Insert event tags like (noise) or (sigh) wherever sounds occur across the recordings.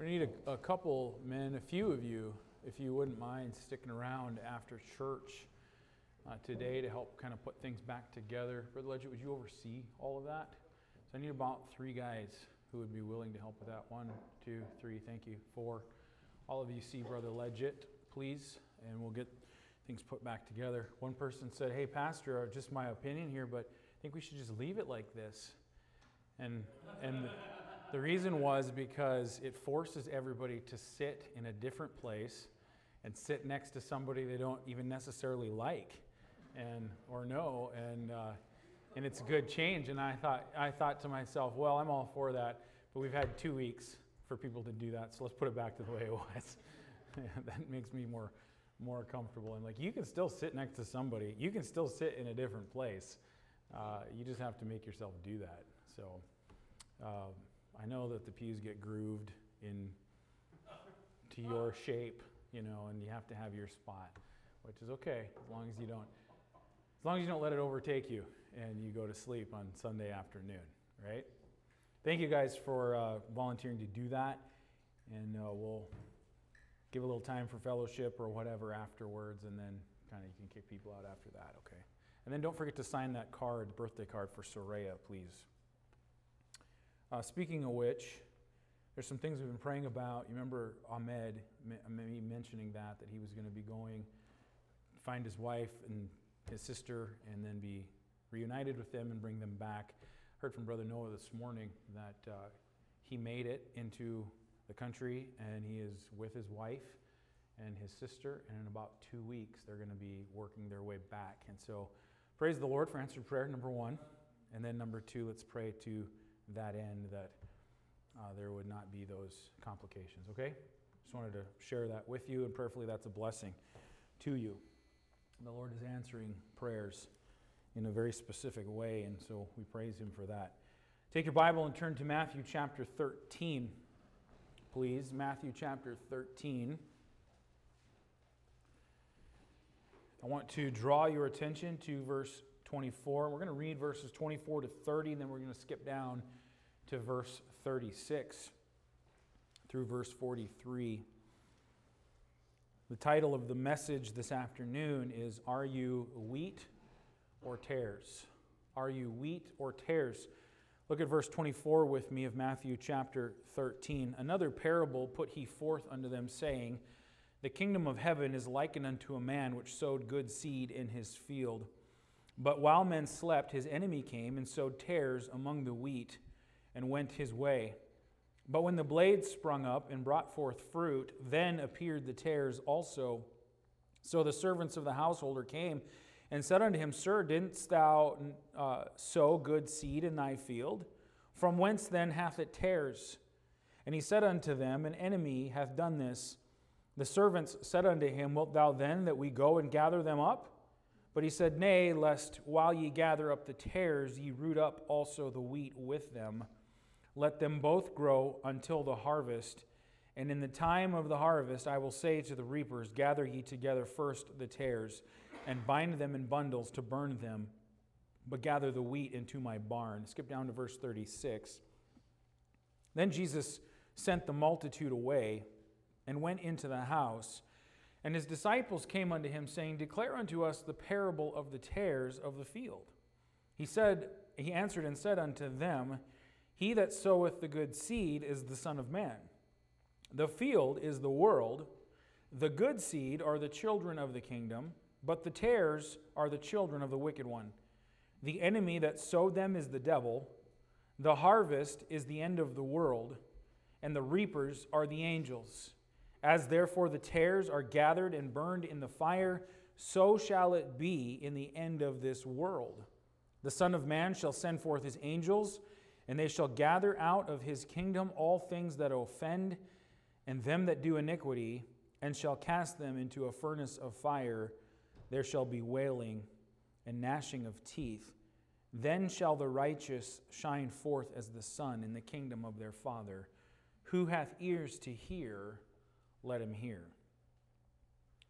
We need a, a couple men, a few of you, if you wouldn't mind sticking around after church uh, today to help kind of put things back together. Brother Legit, would you oversee all of that? So I need about three guys who would be willing to help with that. One, two, three, thank you. Four. All of you see Brother Legit, please, and we'll get things put back together. One person said, Hey, Pastor, uh, just my opinion here, but I think we should just leave it like this. And, and the reason was because it forces everybody to sit in a different place and sit next to somebody they don't even necessarily like and or know and uh, and it's a good change. And I thought I thought to myself well I'm all for that but we've had two weeks for people to do that so let's put it back to the way it was. (laughs) That makes me more more comfortable. And like you can still sit next to somebody. You can still sit in a different place. Uh, you just have to make yourself do that. So uh, I know that the pews get grooved in to your shape, you know, and you have to have your spot, which is okay as long as you don't as long as you don't let it overtake you and you go to sleep on Sunday afternoon, right? Thank you guys for uh, volunteering to do that, and uh, we'll give a little time for fellowship or whatever afterwards, and then kind of you can kick people out after that, okay? And then don't forget to sign that card, birthday card for Soraya, please. Uh, speaking of which, there's some things we've been praying about. You remember Ahmed, me mentioning that, that he was going to be going, find his wife and his sister, and then be reunited with them and bring them back. Heard from Brother Noah this morning that uh, he made it into the country and he is with his wife and his sister, and in about two weeks they're going to be working their way back. And so, praise the Lord for answered prayer, number one. And then, number two, let's pray to that end that uh, there would not be those complications. Okay? Just wanted to share that with you, and prayerfully that's a blessing to you. The Lord is answering prayers in a very specific way, and so we praise Him for that. Take your Bible and turn to Matthew chapter 13, please. Matthew chapter 13. I want to draw your attention to verse 24. We're going to read verses 24 to 30, and then we're going to skip down to verse 36 through verse 43. The title of the message this afternoon is Are You Wheat or Tares? Are you wheat or tares? Look at verse 24 with me of Matthew chapter 13. Another parable put he forth unto them, saying, The kingdom of heaven is likened unto a man which sowed good seed in his field. But while men slept, his enemy came and sowed tares among the wheat and went his way. But when the blade sprung up and brought forth fruit, then appeared the tares also. So the servants of the householder came and said unto him, Sir, didst thou uh, sow good seed in thy field? From whence then hath it tares? And he said unto them, An enemy hath done this. The servants said unto him, Wilt thou then that we go and gather them up? But he said, Nay, lest while ye gather up the tares, ye root up also the wheat with them. Let them both grow until the harvest. And in the time of the harvest, I will say to the reapers, Gather ye together first the tares, and bind them in bundles to burn them, but gather the wheat into my barn. Skip down to verse 36. Then Jesus sent the multitude away and went into the house. And his disciples came unto him, saying, Declare unto us the parable of the tares of the field. He said, He answered and said unto them, he that soweth the good seed is the Son of Man. The field is the world. The good seed are the children of the kingdom, but the tares are the children of the wicked one. The enemy that sowed them is the devil. The harvest is the end of the world, and the reapers are the angels. As therefore the tares are gathered and burned in the fire, so shall it be in the end of this world. The Son of Man shall send forth his angels and they shall gather out of his kingdom all things that offend and them that do iniquity, and shall cast them into a furnace of fire. There shall be wailing and gnashing of teeth. Then shall the righteous shine forth as the sun in the kingdom of their Father. Who hath ears to hear, let him hear.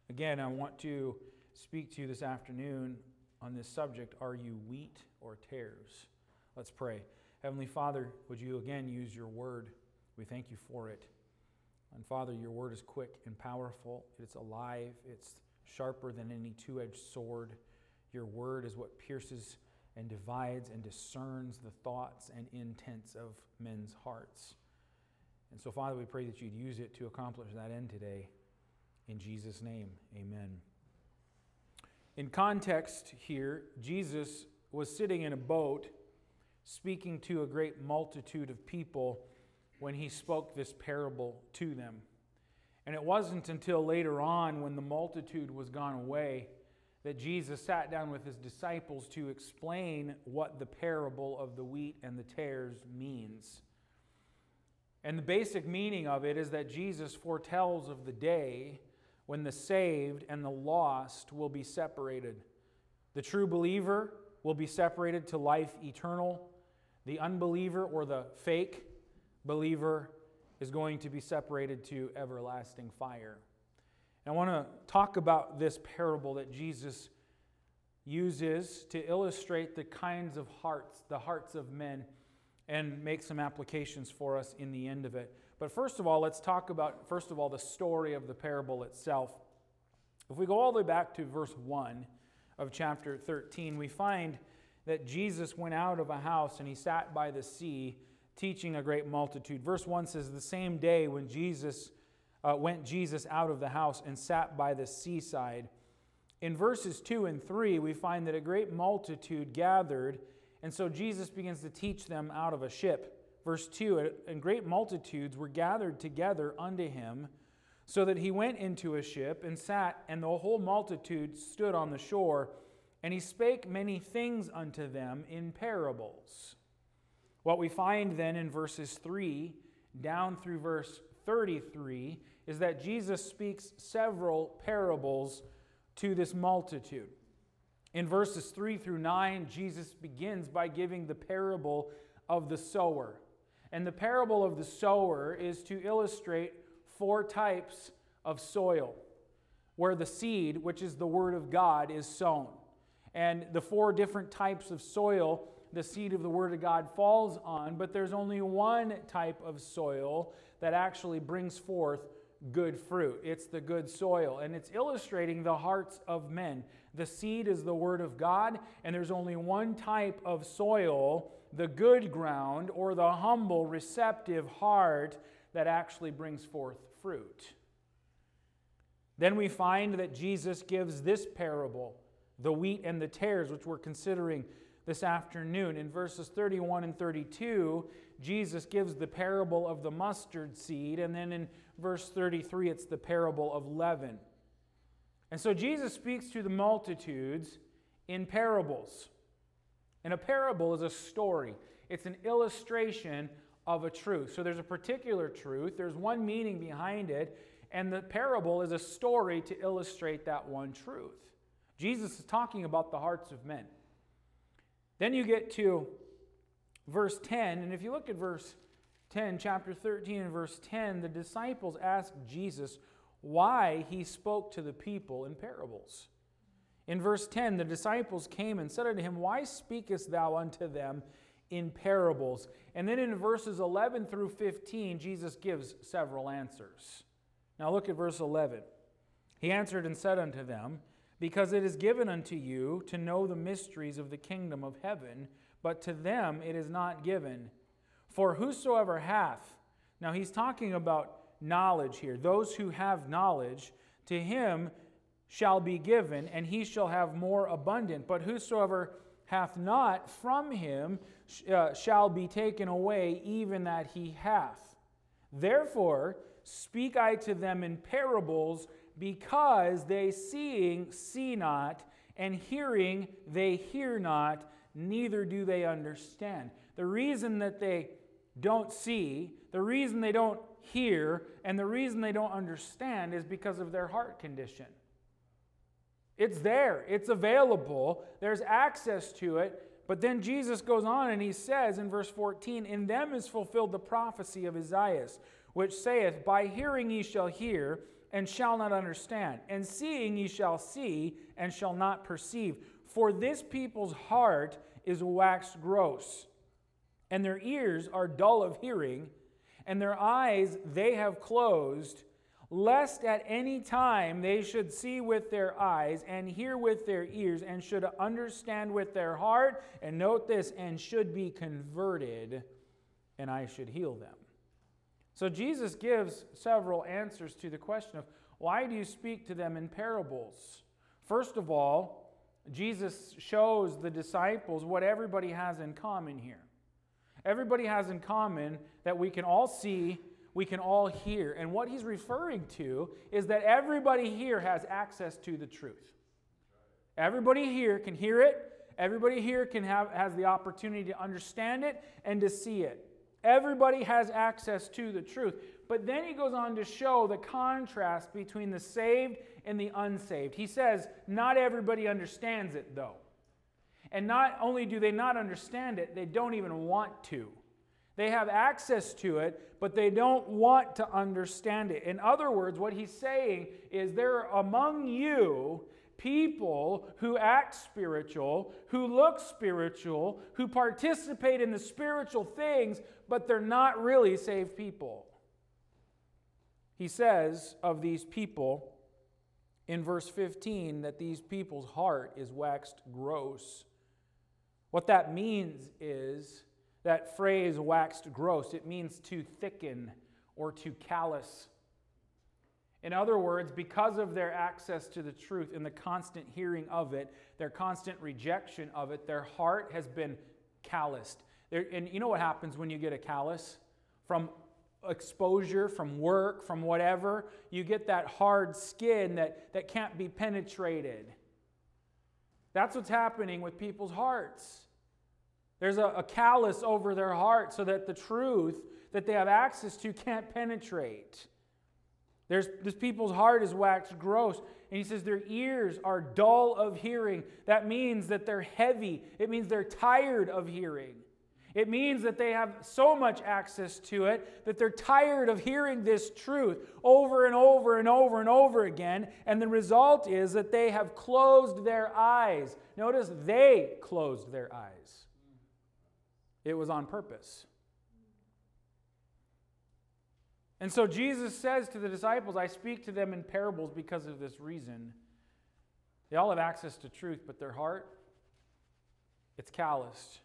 Again, I want to speak to you this afternoon on this subject Are you wheat or tares? Let's pray. Heavenly Father, would you again use your word? We thank you for it. And Father, your word is quick and powerful, it's alive, it's sharper than any two edged sword. Your word is what pierces and divides and discerns the thoughts and intents of men's hearts. And so, Father, we pray that you'd use it to accomplish that end today. In Jesus' name, amen. In context here, Jesus was sitting in a boat speaking to a great multitude of people when he spoke this parable to them. And it wasn't until later on, when the multitude was gone away, that Jesus sat down with his disciples to explain what the parable of the wheat and the tares means. And the basic meaning of it is that Jesus foretells of the day when the saved and the lost will be separated. The true believer will be separated to life eternal. The unbeliever or the fake believer is going to be separated to everlasting fire. And I want to talk about this parable that Jesus uses to illustrate the kinds of hearts, the hearts of men, and make some applications for us in the end of it. But first of all, let's talk about, first of all, the story of the parable itself. If we go all the way back to verse 1 of chapter 13, we find that Jesus went out of a house and he sat by the sea teaching a great multitude. Verse 1 says, The same day when Jesus uh, went Jesus out of the house and sat by the seaside. In verses 2 and 3, we find that a great multitude gathered, and so Jesus begins to teach them out of a ship. Verse 2 And great multitudes were gathered together unto him, so that he went into a ship and sat, and the whole multitude stood on the shore. And he spake many things unto them in parables. What we find then in verses 3 down through verse 33 is that Jesus speaks several parables to this multitude. In verses 3 through 9, Jesus begins by giving the parable of the sower. And the parable of the sower is to illustrate four types of soil where the seed, which is the Word of God, is sown. And the four different types of soil the seed of the Word of God falls on, but there's only one type of soil that actually brings forth good fruit. It's the good soil, and it's illustrating the hearts of men. The seed is the Word of God, and there's only one type of soil, the good ground, or the humble, receptive heart that actually brings forth fruit. Then we find that Jesus gives this parable, the wheat and the tares, which we're considering this afternoon. In verses 31 and 32, Jesus gives the parable of the mustard seed, and then in verse 33, it's the parable of leaven. And so Jesus speaks to the multitudes in parables. And a parable is a story, it's an illustration of a truth. So there's a particular truth, there's one meaning behind it, and the parable is a story to illustrate that one truth. Jesus is talking about the hearts of men. Then you get to verse 10, and if you look at verse 10, chapter 13 and verse 10, the disciples asked Jesus why he spoke to the people in parables. In verse 10, the disciples came and said unto him, Why speakest thou unto them in parables? And then in verses 11 through 15, Jesus gives several answers. Now look at verse 11. He answered and said unto them, because it is given unto you to know the mysteries of the kingdom of heaven, but to them it is not given. For whosoever hath, now he's talking about knowledge here, those who have knowledge, to him shall be given, and he shall have more abundant. But whosoever hath not, from him uh, shall be taken away, even that he hath. Therefore, speak I to them in parables because they seeing see not, and hearing they hear not, neither do they understand. The reason that they don't see, the reason they don't hear, and the reason they don't understand is because of their heart condition. It's there, it's available, there's access to it. But then Jesus goes on and he says in verse 14, In them is fulfilled the prophecy of Isaiah, which saith, By hearing ye shall hear, and shall not understand, and seeing ye shall see and shall not perceive. For this people's heart is waxed gross, and their ears are dull of hearing, and their eyes they have closed, lest at any time they should see with their eyes and hear with their ears and should understand with their heart, and note this, and should be converted, and I should heal them. So Jesus gives several answers to the question of why do you speak to them in parables? First of all, Jesus shows the disciples what everybody has in common here. Everybody has in common that we can all see, we can all hear. And what he's referring to is that everybody here has access to the truth. Everybody here can hear it. Everybody here can have, has the opportunity to understand it and to see it. Everybody has access to the truth. But then he goes on to show the contrast between the saved and the unsaved. He says, Not everybody understands it, though. And not only do they not understand it, they don't even want to. They have access to it, but they don't want to understand it. In other words, what he's saying is there are among you people who act spiritual, who look spiritual, who participate in the spiritual things, but they're not really saved people. He says of these people in verse 15 that these people's heart is waxed gross. What that means is that phrase waxed gross, it means to thicken or to callous. In other words, because of their access to the truth and the constant hearing of it, their constant rejection of it, their heart has been calloused. and you know what happens when you get a callus? From exposure, from work, from whatever, you get that hard skin that, that can't be penetrated. That's what's happening with people's hearts. There's a, a callus over their heart so that the truth that they have access to can't penetrate. There's, this people's heart is waxed gross. And he says their ears are dull of hearing. That means that they're heavy. It means they're tired of hearing. It means that they have so much access to it that they're tired of hearing this truth over and over and over and over again. And the result is that they have closed their eyes. Notice they closed their eyes, it was on purpose. And so Jesus says to the disciples, I speak to them in parables because of this reason. They all have access to truth, but their heart, it's calloused.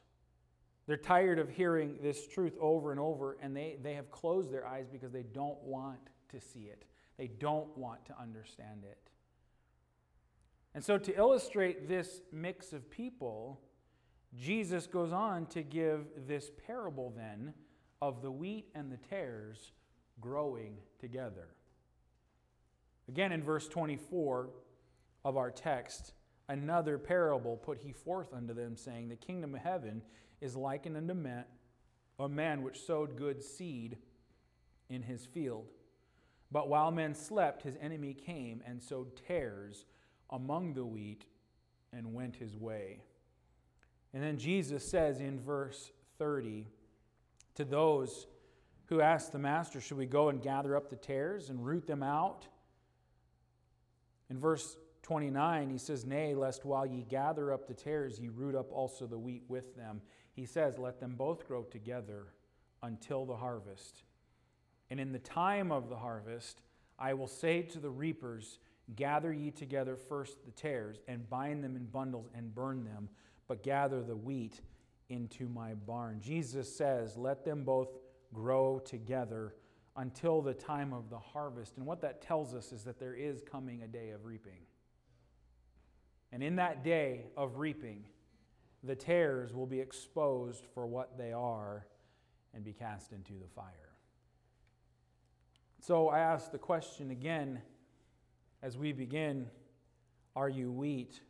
They're tired of hearing this truth over and over, and they, they have closed their eyes because they don't want to see it. They don't want to understand it. And so, to illustrate this mix of people, Jesus goes on to give this parable then of the wheat and the tares growing together. Again, in verse 24 of our text, another parable put he forth unto them, saying, The kingdom of heaven is likened unto a man which sowed good seed in his field. But while men slept, his enemy came and sowed tares among the wheat and went his way. And then Jesus says in verse 30 to those who ask the master, Should we go and gather up the tares and root them out? In verse 29, he says, Nay, lest while ye gather up the tares, ye root up also the wheat with them he says, Let them both grow together until the harvest. And in the time of the harvest, I will say to the reapers, Gather ye together first the tares, and bind them in bundles, and burn them, but gather the wheat into my barn. Jesus says, Let them both grow together until the time of the harvest. And what that tells us is that there is coming a day of reaping. And in that day of reaping, the tares will be exposed for what they are and be cast into the fire. So I ask the question again as we begin Are you wheat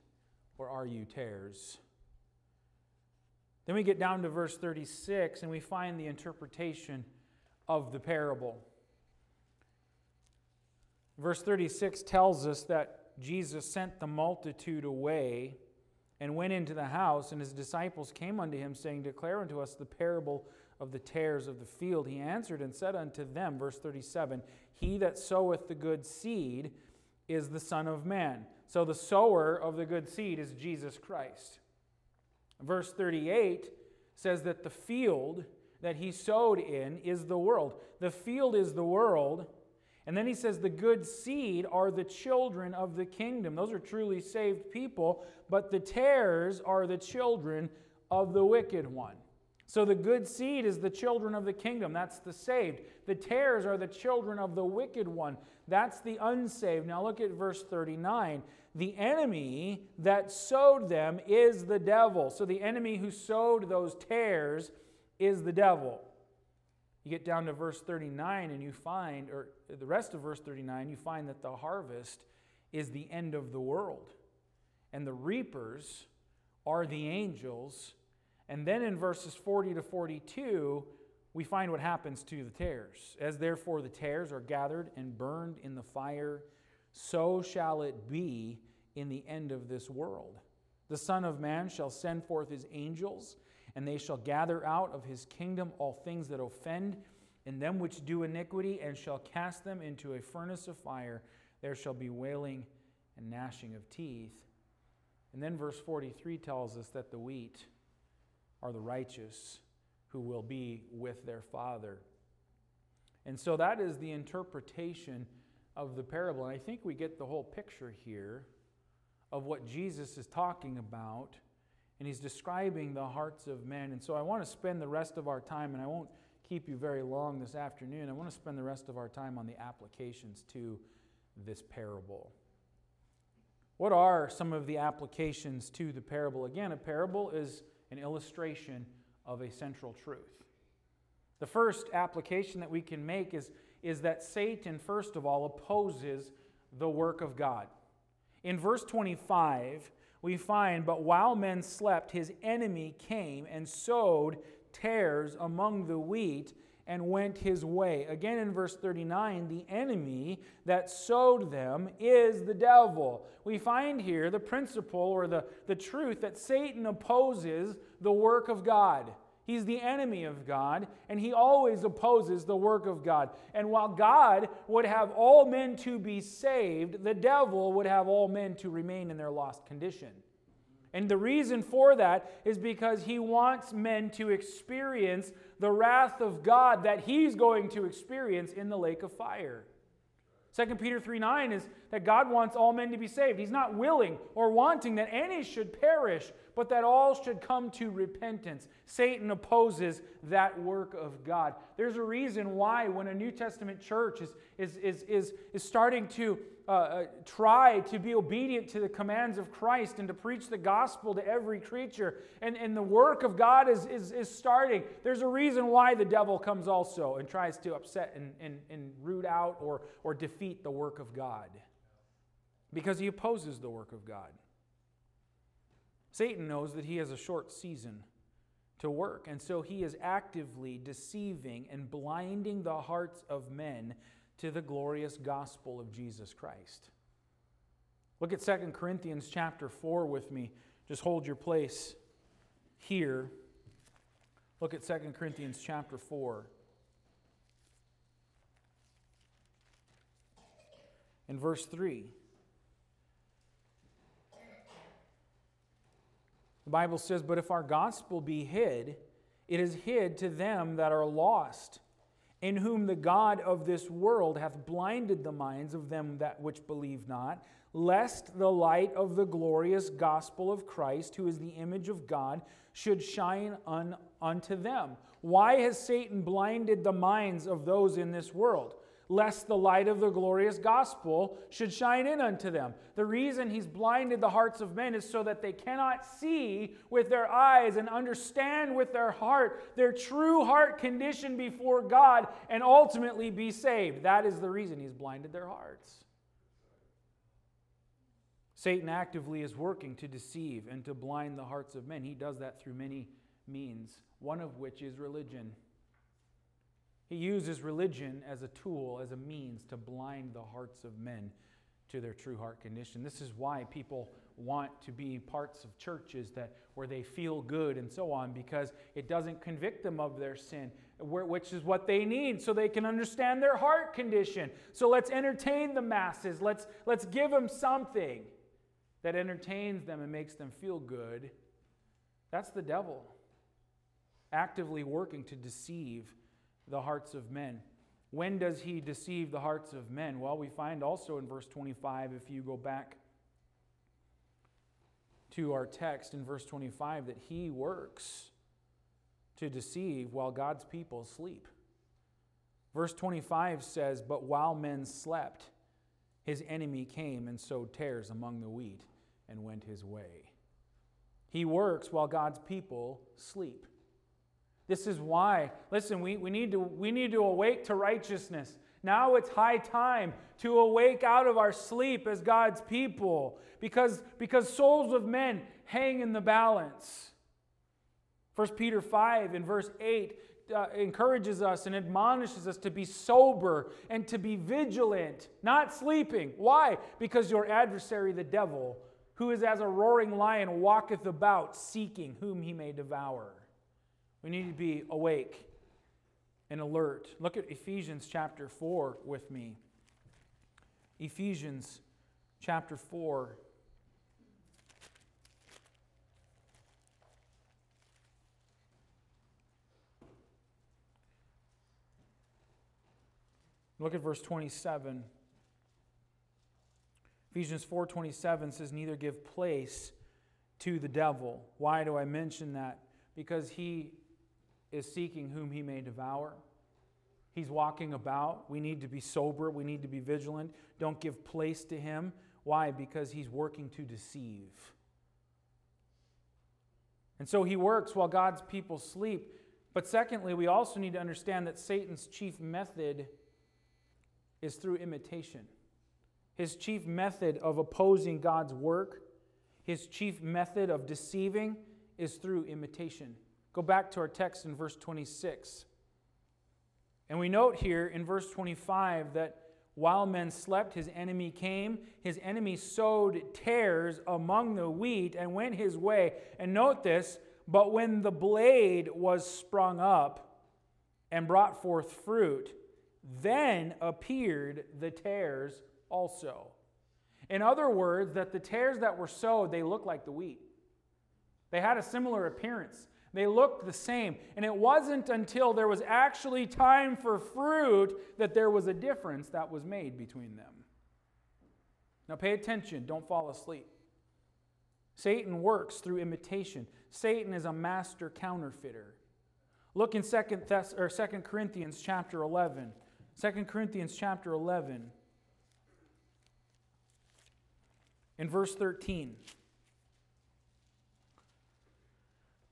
or are you tares? Then we get down to verse 36 and we find the interpretation of the parable. Verse 36 tells us that Jesus sent the multitude away and went into the house, and his disciples came unto him, saying, Declare unto us the parable of the tares of the field. He answered and said unto them, verse 37, He that soweth the good seed is the Son of Man. So the sower of the good seed is Jesus Christ. Verse 38 says that the field that he sowed in is the world. The field is the world. And then he says, the good seed are the children of the kingdom. Those are truly saved people, but the tares are the children of the wicked one. So the good seed is the children of the kingdom. That's the saved. The tares are the children of the wicked one. That's the unsaved. Now look at verse 39. The enemy that sowed them is the devil. So the enemy who sowed those tares is the devil. You get down to verse 39 and you find, or the rest of verse 39, you find that the harvest is the end of the world. And the reapers are the angels. And then in verses 40 to 42, we find what happens to the tares. As therefore the tares are gathered and burned in the fire, so shall it be in the end of this world. The Son of Man shall send forth his angels and they shall gather out of his kingdom all things that offend, and them which do iniquity, and shall cast them into a furnace of fire. There shall be wailing and gnashing of teeth. And then verse 43 tells us that the wheat are the righteous who will be with their Father. And so that is the interpretation of the parable. And I think we get the whole picture here of what Jesus is talking about and he's describing the hearts of men. And so I want to spend the rest of our time, and I won't keep you very long this afternoon. I want to spend the rest of our time on the applications to this parable. What are some of the applications to the parable? Again, a parable is an illustration of a central truth. The first application that we can make is, is that Satan, first of all, opposes the work of God. In verse 25, we find, But while men slept, his enemy came and sowed tares among the wheat and went his way. Again in verse 39, the enemy that sowed them is the devil. We find here the principle or the, the truth that Satan opposes the work of God. He's the enemy of God, and he always opposes the work of God. And while God would have all men to be saved, the devil would have all men to remain in their lost condition. And the reason for that is because he wants men to experience the wrath of God that he's going to experience in the lake of fire. 2 Peter 3 9 is that God wants all men to be saved. He's not willing or wanting that any should perish, but that all should come to repentance. Satan opposes that work of God. There's a reason why, when a New Testament church is, is, is, is, is starting to uh, uh, try to be obedient to the commands of Christ and to preach the gospel to every creature, and, and the work of God is, is, is starting, there's a reason why the devil comes also and tries to upset and, and, and root out or, or defeat the work of God. Because he opposes the work of God. Satan knows that he has a short season to work, and so he is actively deceiving and blinding the hearts of men to the glorious gospel of Jesus Christ. Look at 2 Corinthians chapter 4 with me. Just hold your place here. Look at 2 Corinthians chapter 4. In verse 3. The Bible says, But if our gospel be hid, it is hid to them that are lost, in whom the God of this world hath blinded the minds of them that which believe not, lest the light of the glorious gospel of Christ, who is the image of God, should shine un, unto them. Why has Satan blinded the minds of those in this world? Lest the light of the glorious gospel should shine in unto them. The reason he's blinded the hearts of men is so that they cannot see with their eyes and understand with their heart their true heart condition before God and ultimately be saved. That is the reason he's blinded their hearts. Satan actively is working to deceive and to blind the hearts of men. He does that through many means, one of which is religion. He uses religion as a tool, as a means to blind the hearts of men to their true heart condition. This is why people want to be parts of churches that where they feel good and so on because it doesn't convict them of their sin which is what they need so they can understand their heart condition. So let's entertain the masses. Let's let's give them something that entertains them and makes them feel good. That's the devil actively working to deceive the hearts of men. When does he deceive the hearts of men? Well, we find also in verse 25, if you go back to our text in verse 25, that he works to deceive while God's people sleep. Verse 25 says, But while men slept, his enemy came and sowed tares among the wheat and went his way. He works while God's people sleep. This is why, listen, we, we, need to, we need to awake to righteousness. Now it's high time to awake out of our sleep as God's people because, because souls of men hang in the balance. 1 Peter 5 in verse 8 uh, encourages us and admonishes us to be sober and to be vigilant, not sleeping. Why? Because your adversary, the devil, who is as a roaring lion, walketh about seeking whom he may devour. We need to be awake and alert. Look at Ephesians chapter 4 with me. Ephesians chapter 4. Look at verse 27. Ephesians 4:27 says neither give place to the devil. Why do I mention that? Because he is seeking whom he may devour. He's walking about. We need to be sober, we need to be vigilant. Don't give place to him. Why? Because he's working to deceive. And so he works while God's people sleep. But secondly, we also need to understand that Satan's chief method is through imitation. His chief method of opposing God's work, his chief method of deceiving is through imitation. Go back to our text in verse 26. And we note here in verse 25 that while men slept, his enemy came. His enemy sowed tares among the wheat and went his way. And note this but when the blade was sprung up and brought forth fruit, then appeared the tares also. In other words, that the tares that were sowed, they looked like the wheat. They had a similar appearance. They looked the same. And it wasn't until there was actually time for fruit that there was a difference that was made between them. Now pay attention, don't fall asleep. Satan works through imitation. Satan is a master counterfeiter. Look in 2 Thess- or 2 Corinthians chapter 11. 2 Corinthians chapter 11 in verse 13.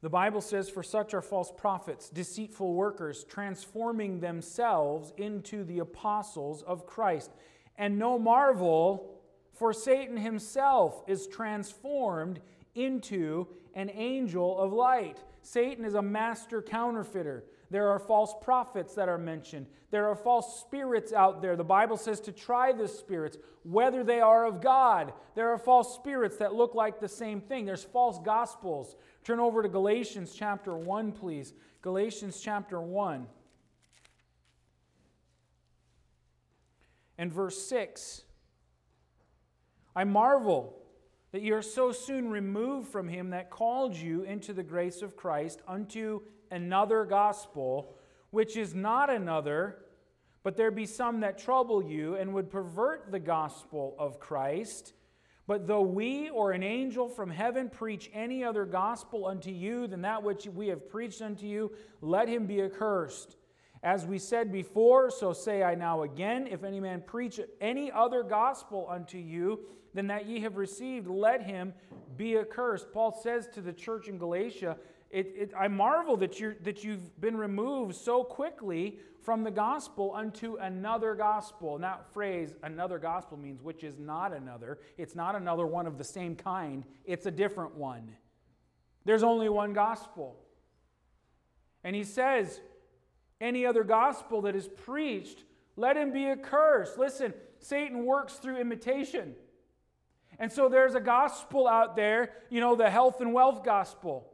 The Bible says, For such are false prophets, deceitful workers, transforming themselves into the apostles of Christ. And no marvel, for Satan himself is transformed into an angel of light. Satan is a master counterfeiter. There are false prophets that are mentioned. There are false spirits out there. The Bible says to try the spirits, whether they are of God. There are false spirits that look like the same thing. There's false gospels. Turn over to Galatians chapter 1, please. Galatians chapter 1. And verse 6 I marvel that you are so soon removed from him that called you into the grace of Christ unto another gospel, which is not another, but there be some that trouble you and would pervert the gospel of Christ. But though we or an angel from heaven preach any other gospel unto you than that which we have preached unto you, let him be accursed. As we said before, so say I now again if any man preach any other gospel unto you than that ye have received, let him be accursed. Paul says to the church in Galatia, it, it, I marvel that, you that you've been removed so quickly from the gospel unto another gospel. And that phrase, another gospel, means which is not another. It's not another one of the same kind, it's a different one. There's only one gospel. And he says, any other gospel that is preached, let him be accursed. Listen, Satan works through imitation. And so there's a gospel out there, you know, the health and wealth gospel.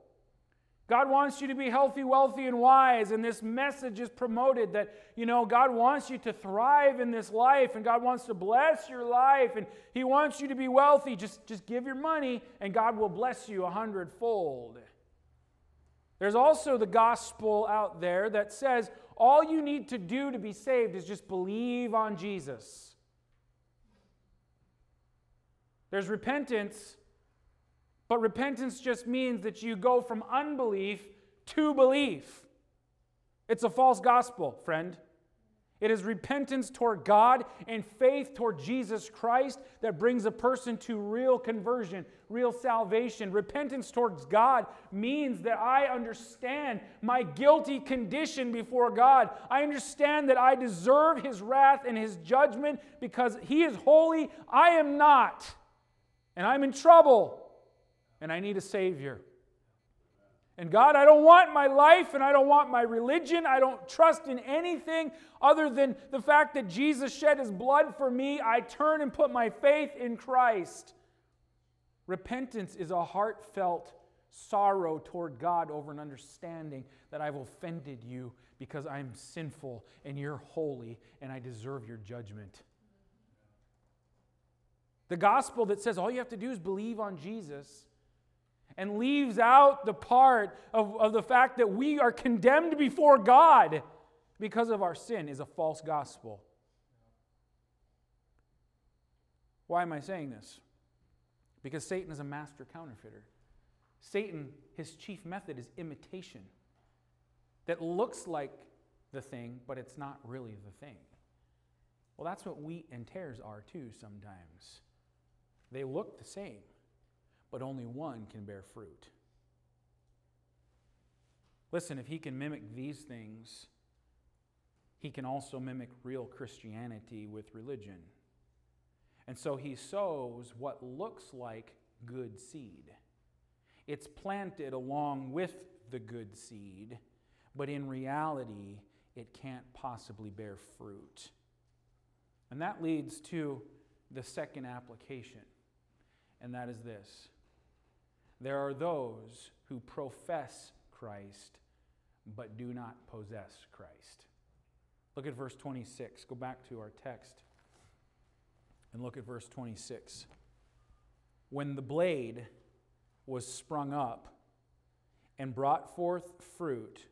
God wants you to be healthy, wealthy, and wise. And this message is promoted that, you know, God wants you to thrive in this life and God wants to bless your life and He wants you to be wealthy. Just, just give your money and God will bless you a hundredfold. There's also the gospel out there that says all you need to do to be saved is just believe on Jesus. There's repentance, but repentance just means that you go from unbelief to belief. It's a false gospel, friend. It is repentance toward God and faith toward Jesus Christ that brings a person to real conversion, real salvation. Repentance towards God means that I understand my guilty condition before God. I understand that I deserve His wrath and His judgment because He is holy, I am not. And I'm in trouble, and I need a Savior. And God, I don't want my life and I don't want my religion. I don't trust in anything other than the fact that Jesus shed his blood for me. I turn and put my faith in Christ. Repentance is a heartfelt sorrow toward God over an understanding that I've offended you because I'm sinful and you're holy and I deserve your judgment. The gospel that says all you have to do is believe on Jesus and leaves out the part of, of the fact that we are condemned before God because of our sin is a false gospel. Why am I saying this? Because Satan is a master counterfeiter. Satan, his chief method is imitation that looks like the thing, but it's not really the thing. Well, that's what wheat and tares are too sometimes. They look the same, but only one can bear fruit. Listen, if he can mimic these things, he can also mimic real Christianity with religion. And so he sows what looks like good seed. It's planted along with the good seed, but in reality, it can't possibly bear fruit. And that leads to the second application, and that is this there are those who profess Christ but do not possess Christ. Look at verse 26. Go back to our text and look at verse 26. When the blade was sprung up and brought forth fruit,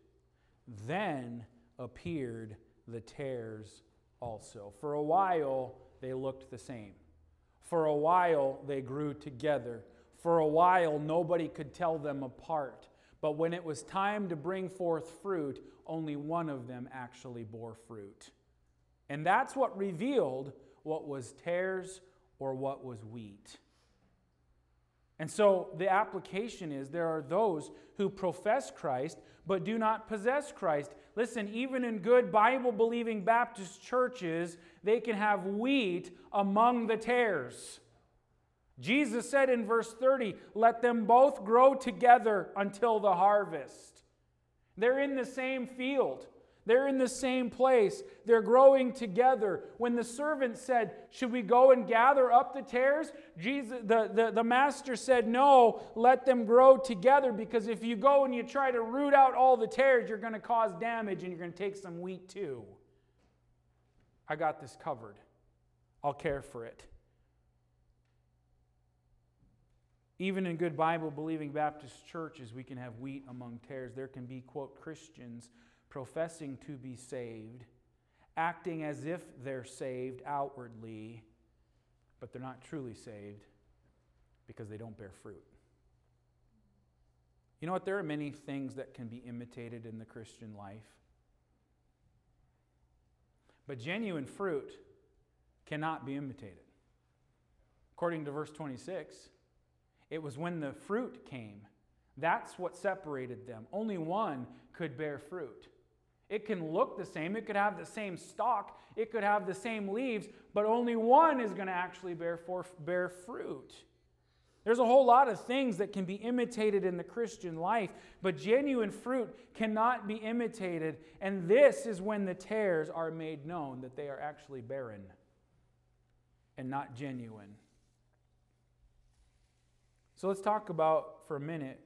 then appeared the tares also. For a while, they looked the same. For a while, they grew together for a while, nobody could tell them apart. But when it was time to bring forth fruit, only one of them actually bore fruit. And that's what revealed what was tares or what was wheat. And so the application is there are those who profess Christ but do not possess Christ. Listen, even in good Bible believing Baptist churches, they can have wheat among the tares. Jesus said in verse 30, Let them both grow together until the harvest. They're in the same field. They're in the same place. They're growing together. When the servant said, Should we go and gather up the tares? Jesus, the, the, the master said, No, let them grow together because if you go and you try to root out all the tares, you're going to cause damage and you're going to take some wheat too. I got this covered. I'll care for it. Even in good Bible believing Baptist churches, we can have wheat among tares. There can be, quote, Christians professing to be saved, acting as if they're saved outwardly, but they're not truly saved because they don't bear fruit. You know what? There are many things that can be imitated in the Christian life. But genuine fruit cannot be imitated. According to verse 26, it was when the fruit came. That's what separated them. Only one could bear fruit. It can look the same, it could have the same stalk, it could have the same leaves, but only one is going to actually bear, for, bear fruit. There's a whole lot of things that can be imitated in the Christian life, but genuine fruit cannot be imitated. And this is when the tares are made known that they are actually barren and not genuine. So let's talk about for a minute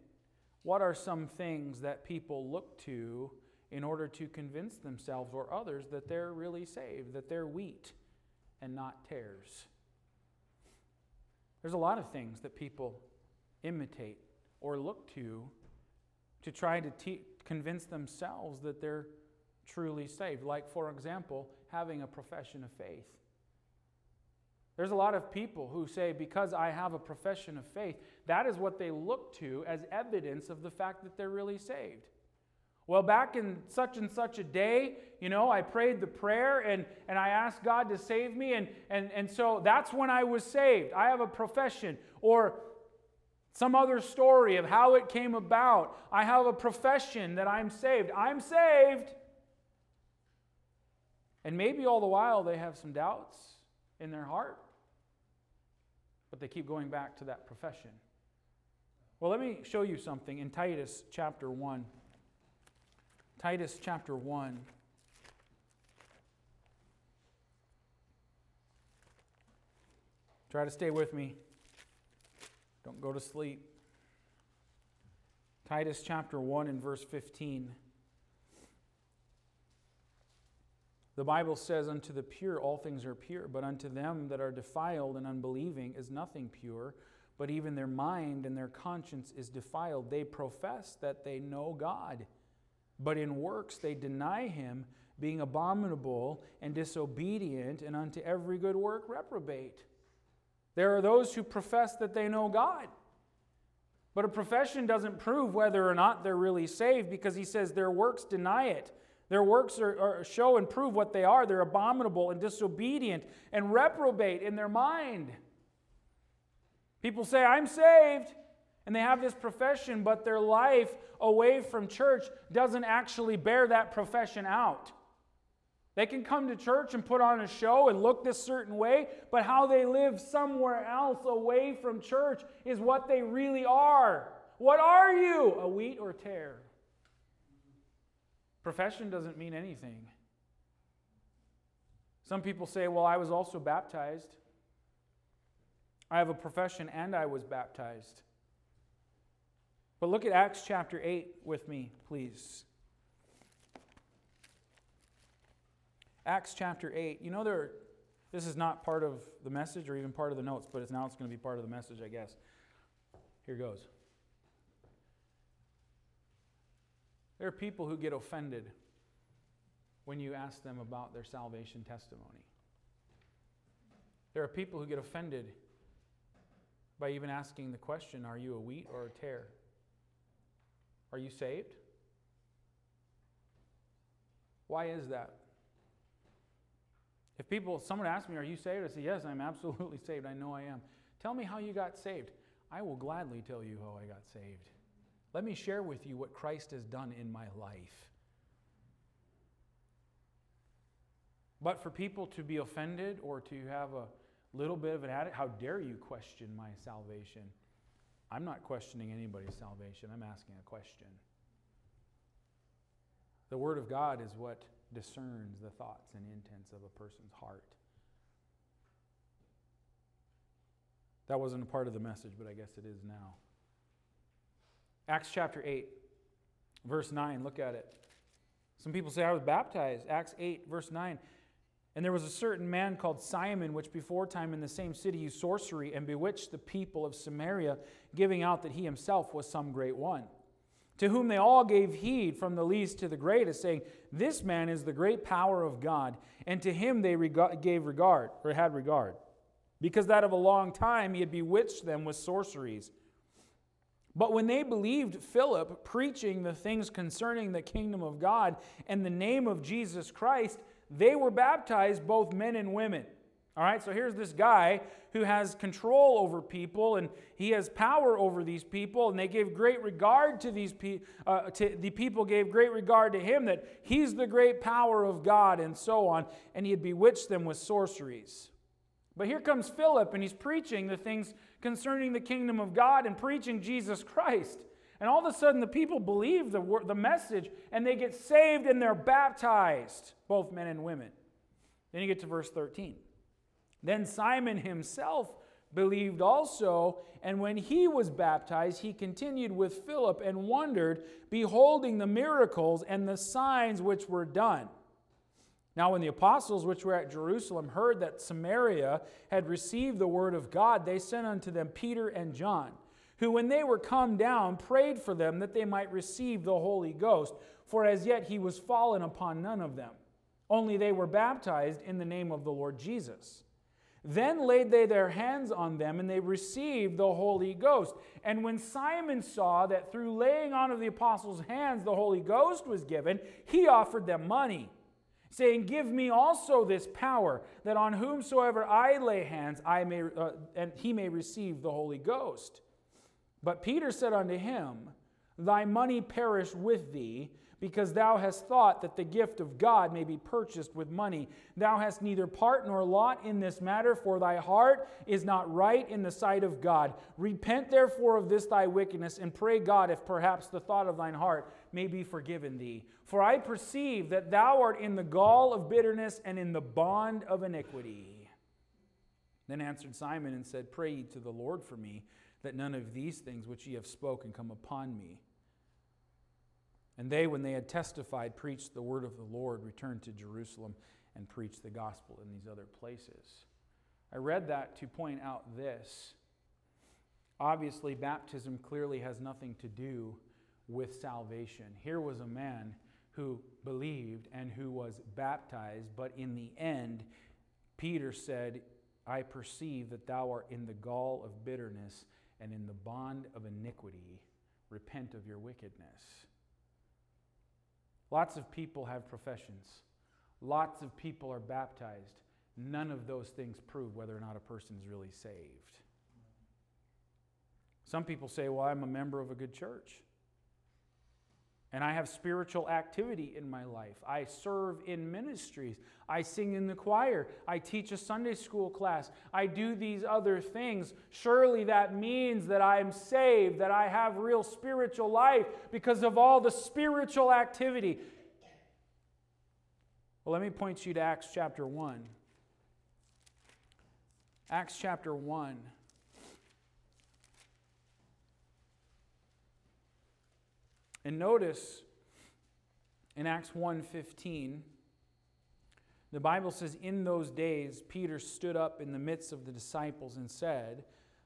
what are some things that people look to in order to convince themselves or others that they're really saved, that they're wheat and not tares. There's a lot of things that people imitate or look to to try to te- convince themselves that they're truly saved. Like, for example, having a profession of faith. There's a lot of people who say, because I have a profession of faith, that is what they look to as evidence of the fact that they're really saved. Well, back in such and such a day, you know, I prayed the prayer and, and I asked God to save me, and, and, and so that's when I was saved. I have a profession. Or some other story of how it came about. I have a profession that I'm saved. I'm saved. And maybe all the while they have some doubts in their heart, but they keep going back to that profession. Well, let me show you something in Titus chapter 1. Titus chapter 1. Try to stay with me. Don't go to sleep. Titus chapter 1 and verse 15. The Bible says, Unto the pure all things are pure, but unto them that are defiled and unbelieving is nothing pure, but even their mind and their conscience is defiled. They profess that they know God, but in works they deny him, being abominable and disobedient, and unto every good work reprobate. There are those who profess that they know God. But a profession doesn't prove whether or not they're really saved because he says their works deny it. Their works are, are, show and prove what they are. They're abominable and disobedient and reprobate in their mind. People say, I'm saved, and they have this profession, but their life away from church doesn't actually bear that profession out. They can come to church and put on a show and look this certain way, but how they live somewhere else away from church is what they really are. What are you? A wheat or tare? Profession doesn't mean anything. Some people say, Well, I was also baptized. I have a profession and I was baptized. But look at Acts chapter 8 with me, please. Acts chapter 8. You know, there, this is not part of the message or even part of the notes, but it's now it's going to be part of the message, I guess. Here goes. There are people who get offended when you ask them about their salvation testimony. There are people who get offended by even asking the question Are you a wheat or a tare? Are you saved? Why is that? If people, someone asks me, Are you saved? I say, Yes, I'm absolutely (laughs) saved. I know I am. Tell me how you got saved. I will gladly tell you how I got saved. Let me share with you what Christ has done in my life. But for people to be offended or to have a little bit of an attitude, how dare you question my salvation? I'm not questioning anybody's salvation, I'm asking a question. The Word of God is what discerns the thoughts and intents of a person's heart. That wasn't a part of the message, but I guess it is now. Acts chapter 8, verse 9, look at it. Some people say, I was baptized. Acts 8, verse 9. And there was a certain man called Simon, which before time in the same city used sorcery and bewitched the people of Samaria, giving out that he himself was some great one to whom they all gave heed from the least to the greatest, saying, This man is the great power of God. And to him they gave regard, or had regard, because that of a long time he had bewitched them with sorceries. But when they believed Philip preaching the things concerning the kingdom of God and the name of Jesus Christ, they were baptized, both men and women. All right, so here's this guy who has control over people and he has power over these people, and they gave great regard to these people. Uh, to, the people gave great regard to him that he's the great power of God and so on, and he had bewitched them with sorceries. But here comes Philip, and he's preaching the things concerning the kingdom of God and preaching Jesus Christ. And all of a sudden, the people believe the, the message and they get saved and they're baptized, both men and women. Then you get to verse 13. Then Simon himself believed also, and when he was baptized, he continued with Philip and wondered, beholding the miracles and the signs which were done. Now, when the apostles which were at Jerusalem heard that Samaria had received the word of God, they sent unto them Peter and John who, when they were come down, prayed for them that they might receive the Holy Ghost, for as yet he was fallen upon none of them. Only they were baptized in the name of the Lord Jesus. Then laid they their hands on them, and they received the Holy Ghost. And when Simon saw that through laying on of the apostles' hands the Holy Ghost was given, he offered them money, saying, Give me also this power, that on whomsoever I lay hands, I may, uh, and he may receive the Holy Ghost. But Peter said unto him, Thy money perish with thee because thou hast thought that the gift of God may be purchased with money. Thou hast neither part nor lot in this matter, for thy heart is not right in the sight of God. Repent therefore of this thy wickedness, and pray God if perhaps the thought of thine heart may be forgiven thee. For I perceive that thou art in the gall of bitterness and in the bond of iniquity. Then answered Simon and said, Pray ye to the Lord for me, that none of these things which ye have spoken come upon me. And they, when they had testified, preached the word of the Lord, returned to Jerusalem, and preached the gospel in these other places. I read that to point out this. Obviously, baptism clearly has nothing to do with salvation. Here was a man who believed and who was baptized, but in the end, Peter said, I perceive that thou art in the gall of bitterness and in the bond of iniquity. Repent of your wickedness. Lots of people have professions. Lots of people are baptized. None of those things prove whether or not a person is really saved. Some people say, Well, I'm a member of a good church. And I have spiritual activity in my life. I serve in ministries. I sing in the choir. I teach a Sunday school class. I do these other things. Surely that means that I am saved, that I have real spiritual life because of all the spiritual activity. Well, let me point you to Acts chapter 1. Acts chapter 1. And notice in Acts 1:15 the Bible says in those days Peter stood up in the midst of the disciples and said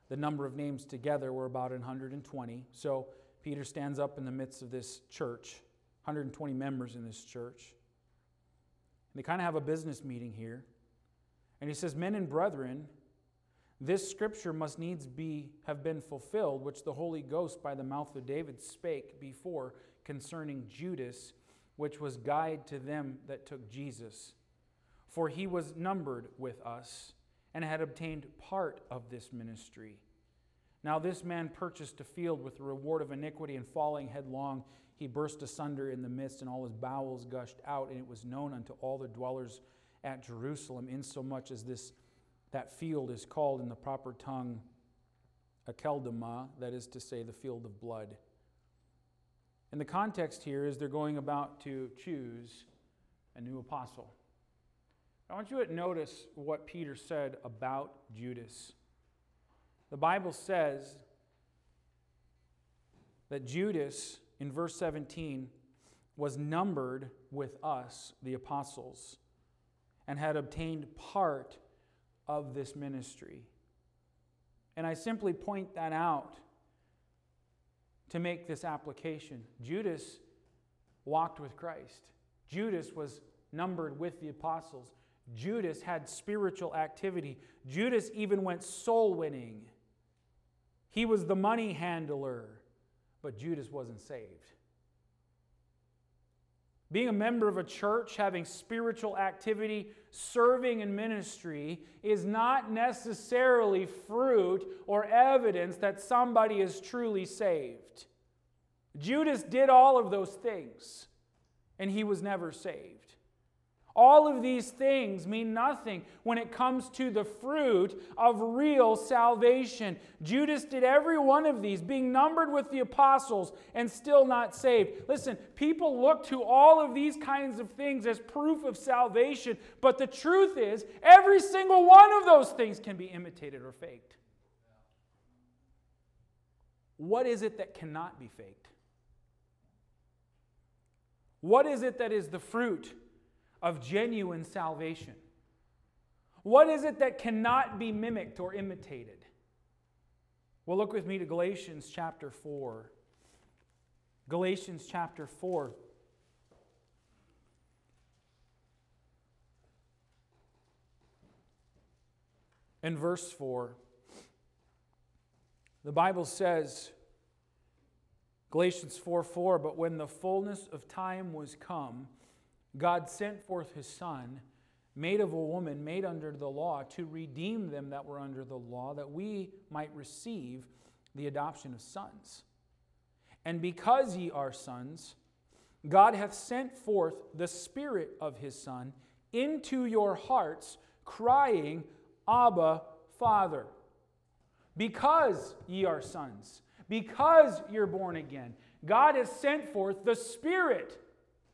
the number of names together were about 120. So Peter stands up in the midst of this church, 120 members in this church. And they kind of have a business meeting here. And he says, "Men and brethren, this scripture must needs be have been fulfilled, which the Holy Ghost by the mouth of David spake before concerning Judas, which was guide to them that took Jesus. For he was numbered with us, and had obtained part of this ministry. Now this man purchased a field with the reward of iniquity, and falling headlong, he burst asunder in the midst, and all his bowels gushed out, and it was known unto all the dwellers at Jerusalem, insomuch as this that field is called in the proper tongue Akeldama, that is to say, the field of blood. And the context here is they're going about to choose a new apostle. I want you to notice what Peter said about Judas. The Bible says that Judas, in verse 17, was numbered with us, the apostles, and had obtained part of this ministry. And I simply point that out to make this application. Judas walked with Christ, Judas was numbered with the apostles. Judas had spiritual activity. Judas even went soul winning. He was the money handler, but Judas wasn't saved. Being a member of a church, having spiritual activity, serving in ministry is not necessarily fruit or evidence that somebody is truly saved. Judas did all of those things, and he was never saved. All of these things mean nothing when it comes to the fruit of real salvation. Judas did every one of these, being numbered with the apostles and still not saved. Listen, people look to all of these kinds of things as proof of salvation, but the truth is, every single one of those things can be imitated or faked. What is it that cannot be faked? What is it that is the fruit? Of genuine salvation? What is it that cannot be mimicked or imitated? Well, look with me to Galatians chapter 4. Galatians chapter 4. In verse 4, the Bible says, Galatians 4 4, but when the fullness of time was come, God sent forth his Son, made of a woman, made under the law, to redeem them that were under the law, that we might receive the adoption of sons. And because ye are sons, God hath sent forth the Spirit of his Son into your hearts, crying, Abba, Father. Because ye are sons, because you're born again, God has sent forth the Spirit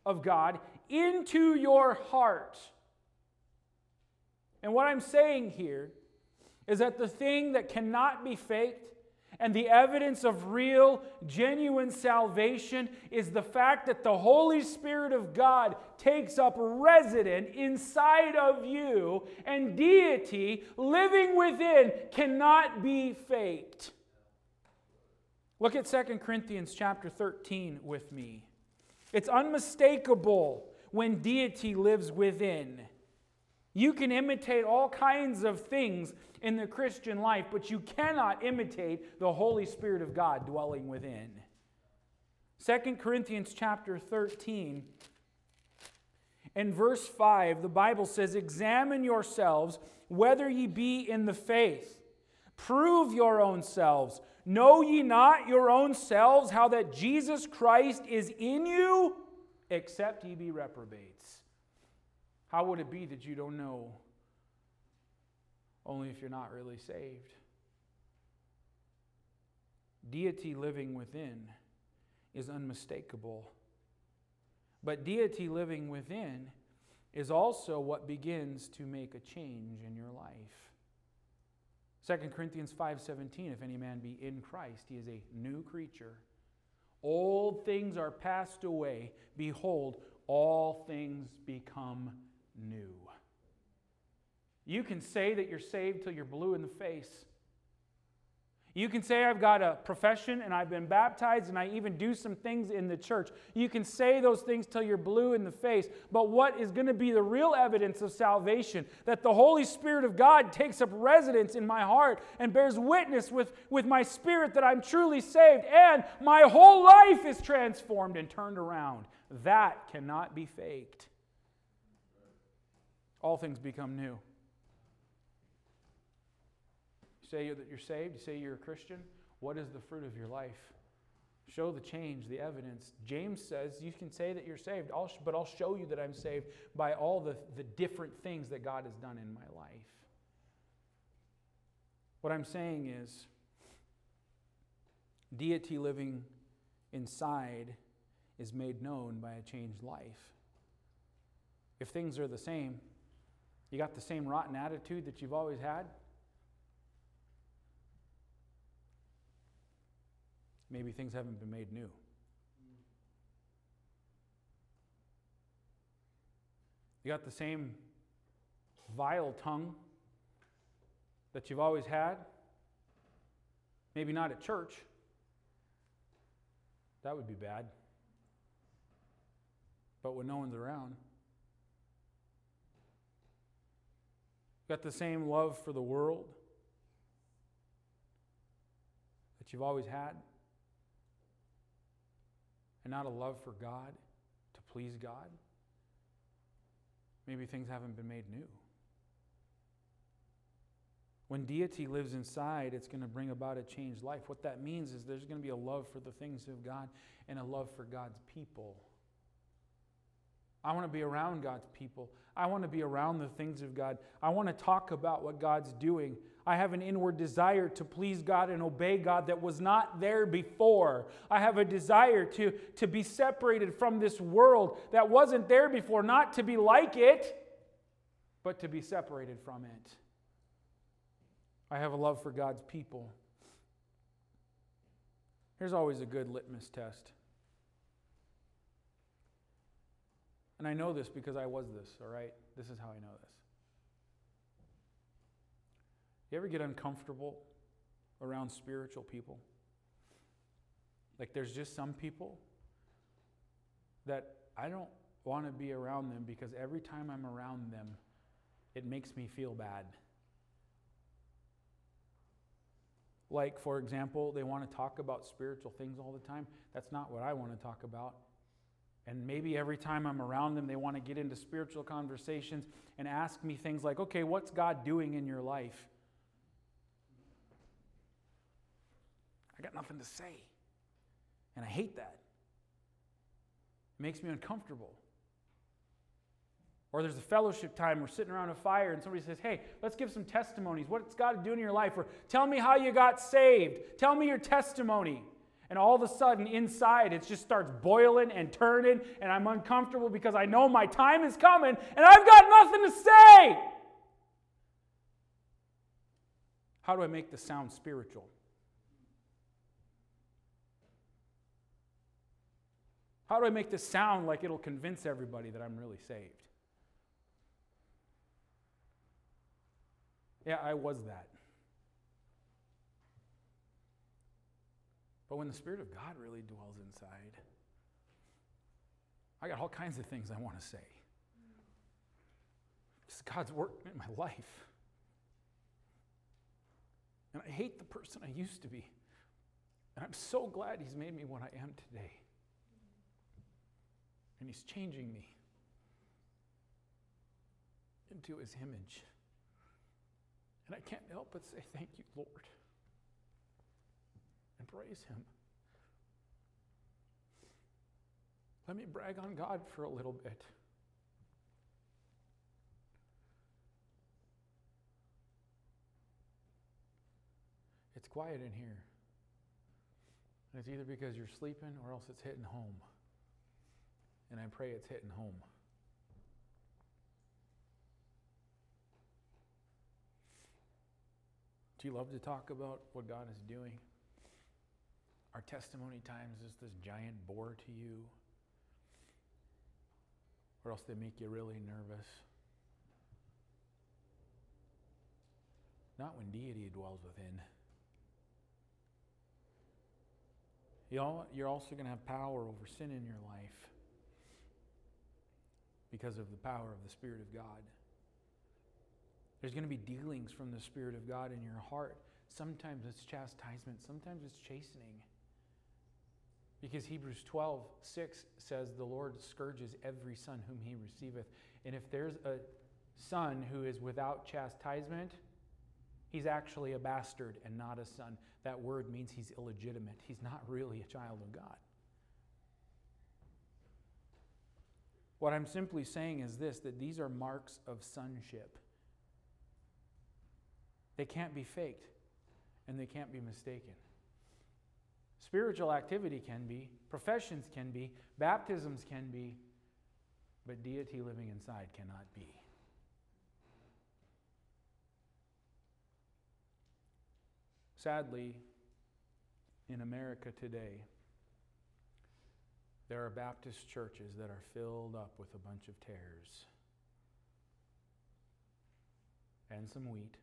of God into your heart. And what I'm saying here is that the thing that cannot be faked and the evidence of real, genuine salvation is the fact that the Holy Spirit of God takes up resident inside of you, and deity living within cannot be faked. Look at 2 Corinthians chapter 13 with me. It's unmistakable when deity lives within. You can imitate all kinds of things in the Christian life, but you cannot imitate the Holy Spirit of God dwelling within. 2 Corinthians chapter 13 in verse 5 the Bible says examine yourselves whether ye be in the faith prove your own selves know ye not your own selves how that Jesus Christ is in you except ye be reprobates how would it be that you don't know only if you're not really saved. Deity living within is unmistakable. But deity living within is also what begins to make a change in your life. 2 Corinthians 5:17 if any man be in Christ he is a new creature. Old things are passed away behold all things become new. You can say that you're saved till you're blue in the face. You can say, I've got a profession and I've been baptized and I even do some things in the church. You can say those things till you're blue in the face. But what is going to be the real evidence of salvation? That the Holy Spirit of God takes up residence in my heart and bears witness with, with my spirit that I'm truly saved and my whole life is transformed and turned around. That cannot be faked. All things become new say that you're saved, you say you're a Christian, what is the fruit of your life? Show the change, the evidence. James says you can say that you're saved, but I'll show you that I'm saved by all the, the different things that God has done in my life. What I'm saying is, deity living inside is made known by a changed life. If things are the same, you got the same rotten attitude that you've always had, maybe things haven't been made new. You got the same vile tongue that you've always had. Maybe not at church. That would be bad. But when no one's around, You got the same love for the world that you've always had and not a love for God to please God, maybe things haven't been made new. When deity lives inside, it's going to bring about a changed life. What that means is there's going to be a love for the things of God and a love for God's people. I want to be around God's people. I want to be around the things of God. I want to talk about what God's doing. I have an inward desire to please God and obey God that was not there before. I have a desire to, to be separated from this world that wasn't there before, not to be like it, but to be separated from it. I have a love for God's people. Here's always a good litmus test. And I know this because I was this, all right? This is how I know this. You ever get uncomfortable around spiritual people. Like, there's just some people that I don't want to be around them because every time I'm around them, it makes me feel bad. Like, for example, they want to talk about spiritual things all the time. That's not what I want to talk about. And maybe every time I'm around them, they want to get into spiritual conversations and ask me things like, okay, what's God doing in your life? I got nothing to say. And I hate that. It makes me uncomfortable. Or there's a fellowship time, we're sitting around a fire, and somebody says, Hey, let's give some testimonies. What's God doing in your life? Or tell me how you got saved. Tell me your testimony. And all of a sudden, inside, it just starts boiling and turning, and I'm uncomfortable because I know my time is coming, and I've got nothing to say. How do I make this sound spiritual? How do I make this sound like it'll convince everybody that I'm really saved? Yeah, I was that. But when the Spirit of God really dwells inside, I got all kinds of things I want to say. Because God's working in my life. And I hate the person I used to be. And I'm so glad He's made me what I am today. And He's changing me into His image. And I can't help but say, Thank you, Lord. And praise Him. Let me brag on God for a little bit. It's quiet in here. And it's either because you're sleeping or else it's hitting home. And I pray it's hitting home. Do you love to talk about what God is doing? Are testimony times just this giant bore to you? Or else they make you really nervous? Not when deity dwells within. You're also going to have power over sin in your life because of the power of the Spirit of God. There's going to be dealings from the Spirit of God in your heart. Sometimes it's chastisement, sometimes it's chastening. Because Hebrews 12, 6 says, The Lord scourges every son whom he receiveth. And if there's a son who is without chastisement, he's actually a bastard and not a son. That word means he's illegitimate. He's not really a child of God. What I'm simply saying is this that these are marks of sonship. They can't be faked and they can't be mistaken. Spiritual activity can be, professions can be, baptisms can be, but deity living inside cannot be. Sadly, in America today, there are Baptist churches that are filled up with a bunch of tares and some wheat.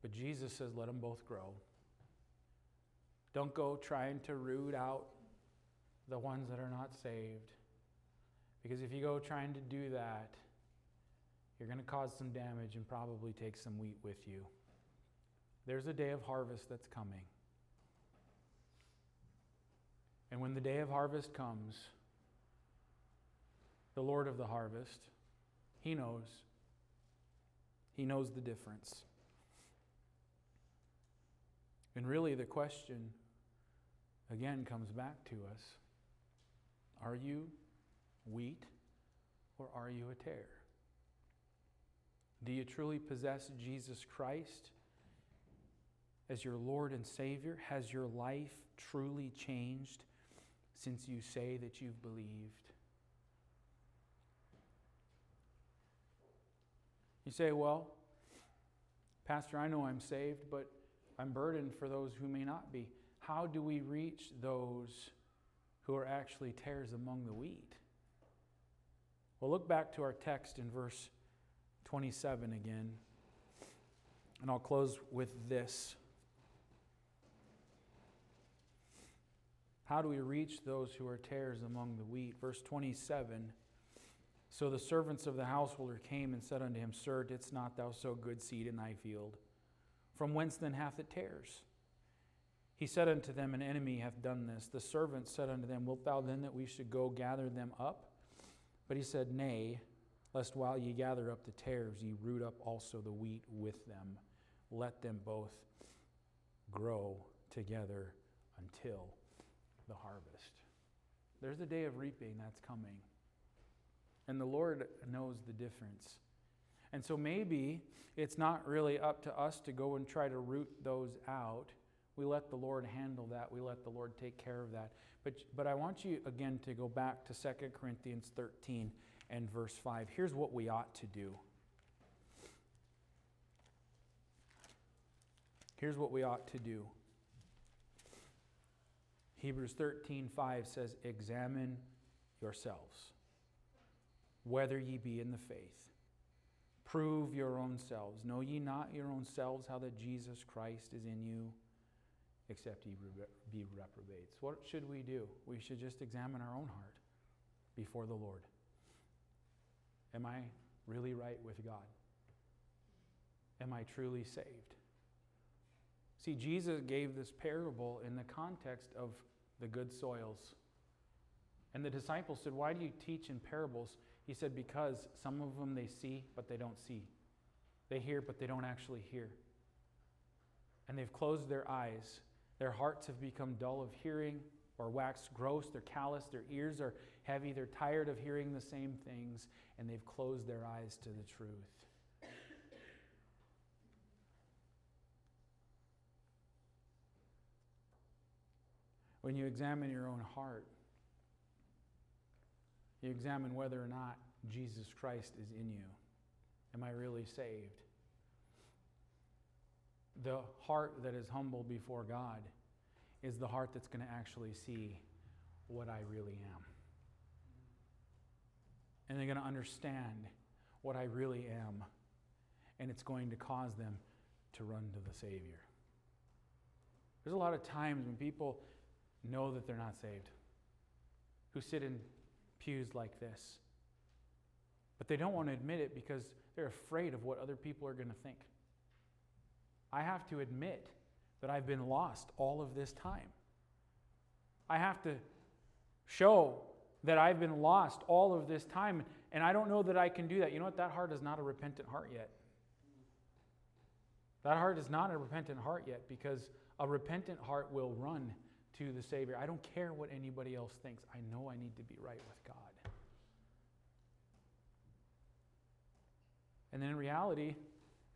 But Jesus says, let them both grow. Don't go trying to root out the ones that are not saved. Because if you go trying to do that, you're going to cause some damage and probably take some wheat with you. There's a day of harvest that's coming. And when the day of harvest comes, the Lord of the harvest, He knows. He knows the difference. And really, the question again comes back to us Are you wheat or are you a tare? Do you truly possess Jesus Christ as your Lord and Savior? Has your life truly changed since you say that you've believed? You say, well, Pastor, I know I'm saved, but I'm burdened for those who may not be. How do we reach those who are actually tares among the wheat? Well, look back to our text in verse 27 again. And I'll close with this. How do we reach those who are tares among the wheat? Verse 27 So the servants of the householder came and said unto him, Sir, didst not thou sow good seed in thy field? From whence then hath it tares? He said unto them, An enemy hath done this. The servants said unto them, Wilt thou then that we should go gather them up? But he said, Nay, lest while ye gather up the tares, ye root up also the wheat with them. Let them both grow together until the harvest. There's a day of reaping that's coming. And the Lord knows the difference. And so maybe it's not really up to us to go and try to root those out. We let the Lord handle that. We let the Lord take care of that. But, but I want you again to go back to 2 Corinthians 13 and verse 5. Here's what we ought to do. Here's what we ought to do. Hebrews 13:5 says, "Examine yourselves whether ye be in the faith. Prove your own selves. Know ye not your own selves how that Jesus Christ is in you, except ye be reprobates." What should we do? We should just examine our own heart before the Lord. Am I really right with God? Am I truly saved? See, Jesus gave this parable in the context of the good soils. And the disciples said, Why do you teach in parables? He said, Because some of them they see, but they don't see. They hear, but they don't actually hear. And they've closed their eyes. Their hearts have become dull of hearing or waxed gross. They're callous. Their ears are heavy. They're tired of hearing the same things, and they've closed their eyes to the truth. When you examine your own heart, you examine whether or not Jesus Christ is in you. Am I really saved? The heart that is humble before God is the heart that's going to actually see what I really am. And they're going to understand what I really am. And it's going to cause them to run to the Savior. There's a lot of times when people know that they're not saved, who sit in pews like this. But they don't want to admit it because they're afraid of what other people are going to think. I have to admit that I've been lost all of this time. I have to show that I've been lost all of this time, and I don't know that I can do that. You know what? That heart is not a repentant heart yet. That heart is not a repentant heart yet because a repentant heart will run to the Savior. I don't care what anybody else thinks. I know I need to be right with God. And then in reality,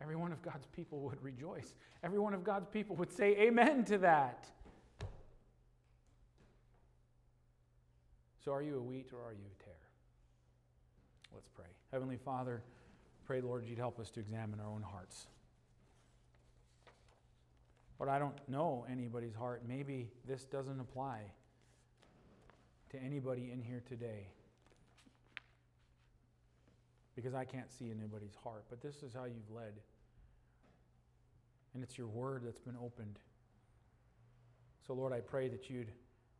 every one of God's people would rejoice. Every one of God's people would say amen to that. So, are you a wheat or are you a tare? Let's pray. Heavenly Father, pray, Lord, you'd help us to examine our own hearts. But I don't know anybody's heart. Maybe this doesn't apply to anybody in here today because I can't see anybody's heart. But this is how you've led. And it's your word that's been opened. So, Lord, I pray that you'd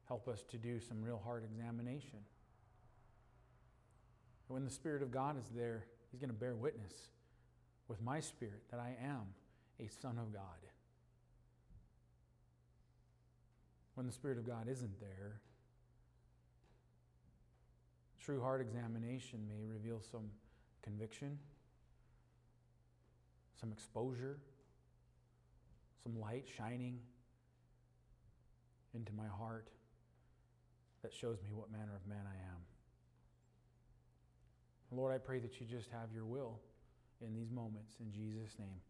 help us to do some real heart examination. When the Spirit of God is there, He's going to bear witness with my spirit that I am a son of God. When the Spirit of God isn't there. True heart examination may reveal some conviction, some exposure, some light shining into my heart that shows me what manner of man I am. Lord, I pray that you just have your will in these moments. In Jesus' name.